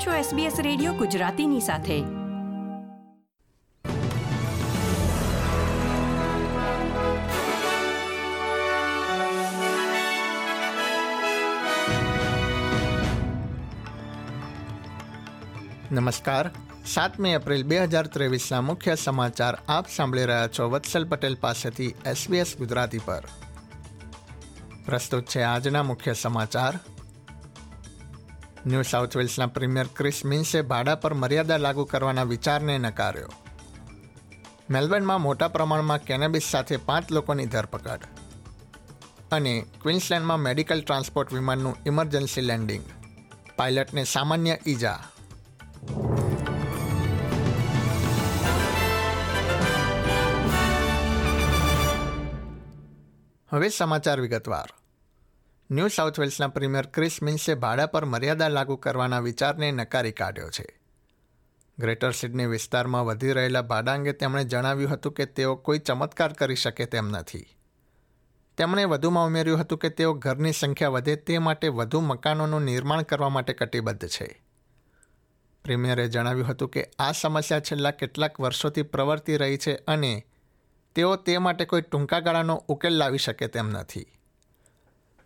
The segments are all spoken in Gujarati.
આપ છો SBS રેડિયો ગુજરાતીની સાથે. નમસ્કાર. સાતમી એપ્રિલ બે હજાર ત્રેવીસના મુખ્ય સમાચાર આપ સાંભળી રહ્યા છો વત્સલ પટેલ પાસેથી એસબીએસ ગુજરાતી પર. પ્રસ્તુત છે આજના મુખ્ય સમાચાર. ન્યૂ સાઉથ વેલ્સના પ્રીમિયર ક્રિસ મિન્સે ભાડા પર મર્યાદા લાગુ કરવાના વિચારને નકાર્યો. મેલબર્નમાં મોટા પ્રમાણમાં કેનેબિસ સાથે પાંચ લોકોની ધરપકડ અને ક્વિન્સલેન્ડમાં મેડિકલ ટ્રાન્સપોર્ટ વિમાનનું ઇમરજન્સી લેન્ડિંગ. પાયલટને સામાન્ય ઈજા. હવે સમાચાર વિગતવાર. ન્યૂ સાઉથ વેલ્સના પ્રીમિયર ક્રિસ મિન્સે ભાડા પર મર્યાદા લાગુ કરવાના વિચારને નકારી કાઢ્યો છે. ગ્રેટર સિડની વિસ્તારમાં વધી રહેલા ભાડા અંગે તેમણે જણાવ્યું હતું કે તેઓ કોઈ ચમત્કાર કરી શકે તેમ નથી. તેમણે વધુમાં ઉમેર્યું હતું કે તેઓ ઘરની સંખ્યા વધે તે માટે વધુ મકાનોનું નિર્માણ કરવા માટે કટિબદ્ધ છે. પ્રીમિયરે જણાવ્યું હતું કે આ સમસ્યા છેલ્લા કેટલાક વર્ષોથી પ્રવર્તી રહી છે અને તેઓ તે માટે કોઈ ટૂંકા ગાળાનો ઉકેલ લાવી શકે તેમ નથી.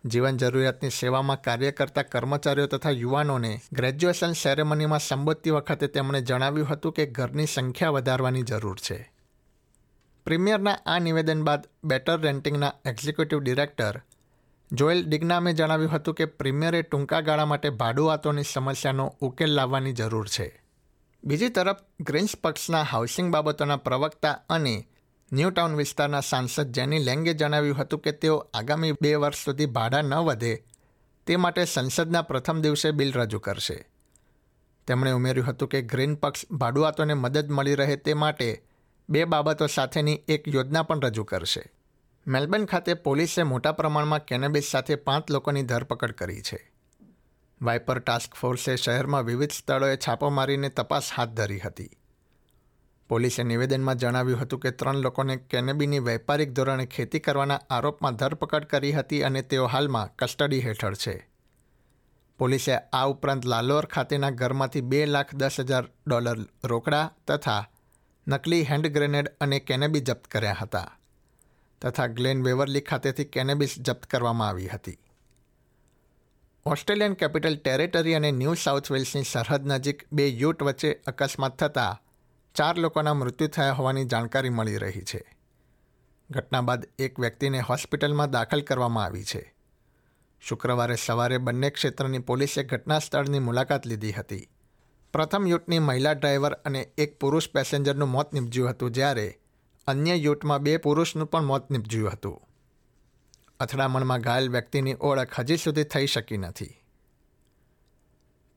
જીવન જરૂરિયાતની સેવામાં કાર્ય કરતા કર્મચારીઓ તથા યુવાનોને ગ્રેજ્યુએશન સેરેમનીમાં સંબોધતી વખતે તેમણે જણાવ્યું હતું કે ઘરની સંખ્યા વધારવાની જરૂર છે. પ્રીમિયરના આ નિવેદન બાદ બેટર રેન્ટિંગના એક્ઝિક્યુટિવ ડિરેક્ટર જોએલ ડિગ્નામે જણાવ્યું હતું કે પ્રીમિયરે ટૂંકા ગાળા માટે ભાડુઆતોની સમસ્યાનો ઉકેલ લાવવાની જરૂર છે. બીજી તરફ ગ્રીન્સ પક્ષના હાઉસિંગ બાબતોના પ્રવક્તા અને ન્યૂ ટાઉન વિસ્તારના સાંસદ જેની લેંગે જણાવ્યું હતું કે તેઓ આગામી બે વર્ષ સુધી ભાડા ન વધે તે માટે સંસદના પ્રથમ દિવસે બિલ રજૂ કરશે. તેમણે ઉમેર્યું હતું કે ગ્રીન પક્ષ ભાડુઆતોને મદદ મળી રહે તે માટે બે બાબતો સાથેની એક યોજના પણ રજૂ કરશે. મેલબર્ન ખાતે પોલીસે મોટા પ્રમાણમાં કેનેબિસ સાથે પાંચ લોકોની ધરપકડ કરી છે. વાઇપર ટાસ્ક ફોર્સે શહેરમાં વિવિધ સ્થળોએ છાપો મારીને તપાસ હાથ ધરી હતી. પોલીસે નિવેદનમાં જણાવ્યું હતું કે ત્રણ લોકોને કેનેબીની વેપારિક ધોરણે ખેતી કરવાના આરોપમાં ધરપકડ કરી હતી અને તેઓ હાલમાં કસ્ટડી હેઠળ છે. પોલીસે આ ઉપરાંત લાલોર ખાતેના ઘરમાંથી બે લાખ દસ હજાર ડોલર રોકડા તથા નકલી હેન્ડ ગ્રેનેડ અને કેનેબી જપ્ત કર્યા હતા તથા ગ્લેન વેવરલી ખાતેથી કેનેબીસ જપ્ત કરવામાં આવી હતી. ઓસ્ટ્રેલિયન કેપિટલ ટેરેટરી અને ન્યૂ સાઉથ વેલ્સની સરહદ નજીક બે યુટ વચ્ચે અકસ્માત થતાં ચાર લોકોના મૃત્યુ થયા હોવાની જાણકારી મળી રહી છે. ઘટના બાદ એક વ્યક્તિને હોસ્પિટલમાં દાખલ કરવામાં આવી છે. શુક્રવારે સવારે બંને ક્ષેત્રની પોલીસે ઘટના સ્થળની મુલાકાત લીધી હતી. પ્રથમ યુટની મહિલા ડ્રાઈવર અને એક પુરુષ પેસેન્જરનું મોત નીપજ્યું હતું જ્યારે અન્ય યુટમાં બે પુરુષનું પણ મોત નીપજ્યું હતું. અથડામણમાં ઘાયલ વ્યક્તિની ઓળખ હજી સુધી થઈ શકી નથી.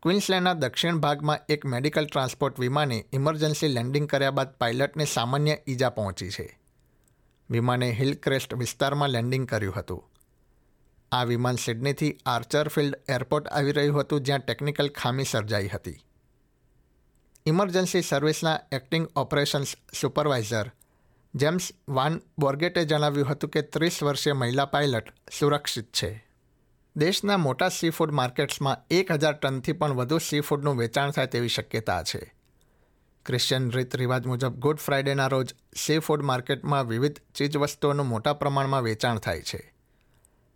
ક્વિન્સલેન્ડના દક્ષિણ ભાગમાં એક મેડિકલ ટ્રાન્સપોર્ટ વિમાને ઇમરજન્સી લેન્ડિંગ કર્યા બાદ પાયલટને સામાન્ય ઈજા પહોંચી છે. વિમાને હિલક્રેસ્ટ વિસ્તારમાં લેન્ડિંગ કર્યું હતું. આ વિમાન સિડનીથી આર્ચરફિલ્ડ એરપોર્ટ આવી રહ્યું હતું જ્યાં ટેકનિકલ ખામી સર્જાઈ હતી. Emergency સર્વિસના acting operations supervisor James Van બોર્ગેટે જણાવ્યું હતું કે ત્રીસ વર્ષીય મહિલા પાયલટ સુરક્ષિત છે. દેશના મોટા સી ફૂડ માર્કેટ્સમાં એક હજાર ટનથી પણ વધુ સી ફૂડનું વેચાણ થાય તેવી શક્યતા છે. ક્રિશ્ચિયન રીત રિવાજ મુજબ ગુડ ફ્રાઇડેના રોજ સી ફૂડ માર્કેટમાં વિવિધ ચીજવસ્તુઓનું મોટા પ્રમાણમાં વેચાણ થાય છે.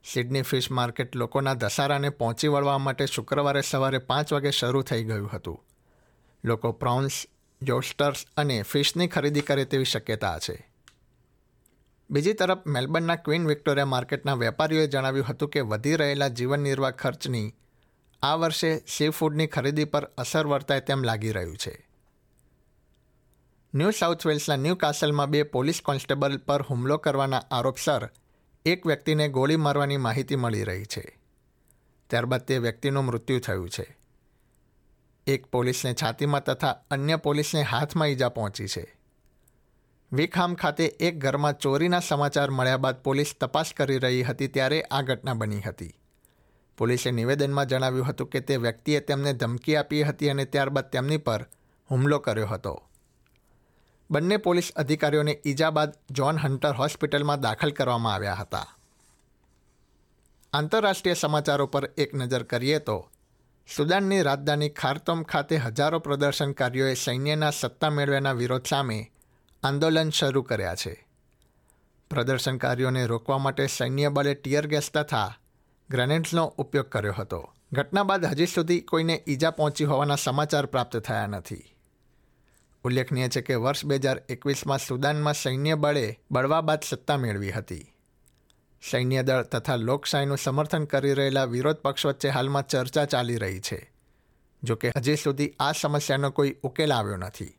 સિડની ફિશ માર્કેટ લોકોના દસારાને પહોંચી વળવા માટે શુક્રવારે સવારે પાંચ વાગે શરૂ થઈ ગયું હતું. લોકો પ્રોન્સ યોસ્ટર્સ અને ફિશની ખરીદી કરે તેવી શક્યતા છે. બીજી તરફ, મેલબર્નના ક્વીન વિક્ટોરિયા માર્કેટના વેપારીઓએ જણાવ્યું હતું કે વધી રહેલા જીવન નિર્વાહ ખર્ચની આ વર્ષે સી ફૂડની ખરીદી પર અસર વર્તાય તેમ લાગી રહ્યું છે. ન્યૂ સાઉથ વેલ્સના ન્યૂ કાસલમાં બે પોલીસ કોન્સ્ટેબલ પર હુમલો કરવાના આરોપસર એક વ્યક્તિને ગોળી મારવાની માહિતી મળી રહી છે. ત્યારબાદ તે વ્યક્તિનું મૃત્યુ થયું છે. એક પોલીસને છાતીમાં તથા અન્ય પોલીસને હાથમાં ઈજા પહોંચી છે. વિખામ ખાતે એક ઘરમાં ચોરીના સમાચાર મળ્યા બાદ પોલીસ તપાસ કરી રહી હતી ત્યારે આ ઘટના બની હતી. પોલીસે નિવેદનમાં જણાવ્યું હતું કે તે વ્યક્તિએ તેમને ધમકી આપી હતી અને ત્યારબાદ તેમની પર હુમલો કર્યો હતો. બંને પોલીસ અધિકારીઓને ઈજા બાદ જ્હોન હન્ટર હોસ્પિટલમાં દાખલ કરવામાં આવ્યા હતા. આંતરરાષ્ટ્રીય સમાચારો પર એક નજર કરીએ તો, સુદાનની રાજધાની ખારતોમ ખાતે હજારો પ્રદર્શનકારીઓએ સૈન્યના સત્તા મેળવ્યાના વિરોધ સામે આંદોલન શરૂ કર્યા છે. પ્રદર્શનકારીઓને રોકવા માટે સૈન્ય બળે ટીયર ગેસ તથા ગ્રેનેડ્સનો ઉપયોગ કર્યો હતો. ઘટના બાદ હજી સુધી કોઈને ઈજા પહોંચી હોવાના સમાચાર પ્રાપ્ત થયા નથી. ઉલ્લેખનીય છે કે વર્ષ બે હજાર એકવીસમાં સુદાનમાં સૈન્ય બળે બળવા બાદ સત્તા મેળવી હતી. સૈન્ય દળ તથા લોકશાહીનું સમર્થન કરી રહેલા વિરોધ પક્ષ વચ્ચે હાલમાં ચર્ચા ચાલી રહી છે. જોકે હજી સુધી આ સમસ્યાનો કોઈ ઉકેલ આવ્યો નથી.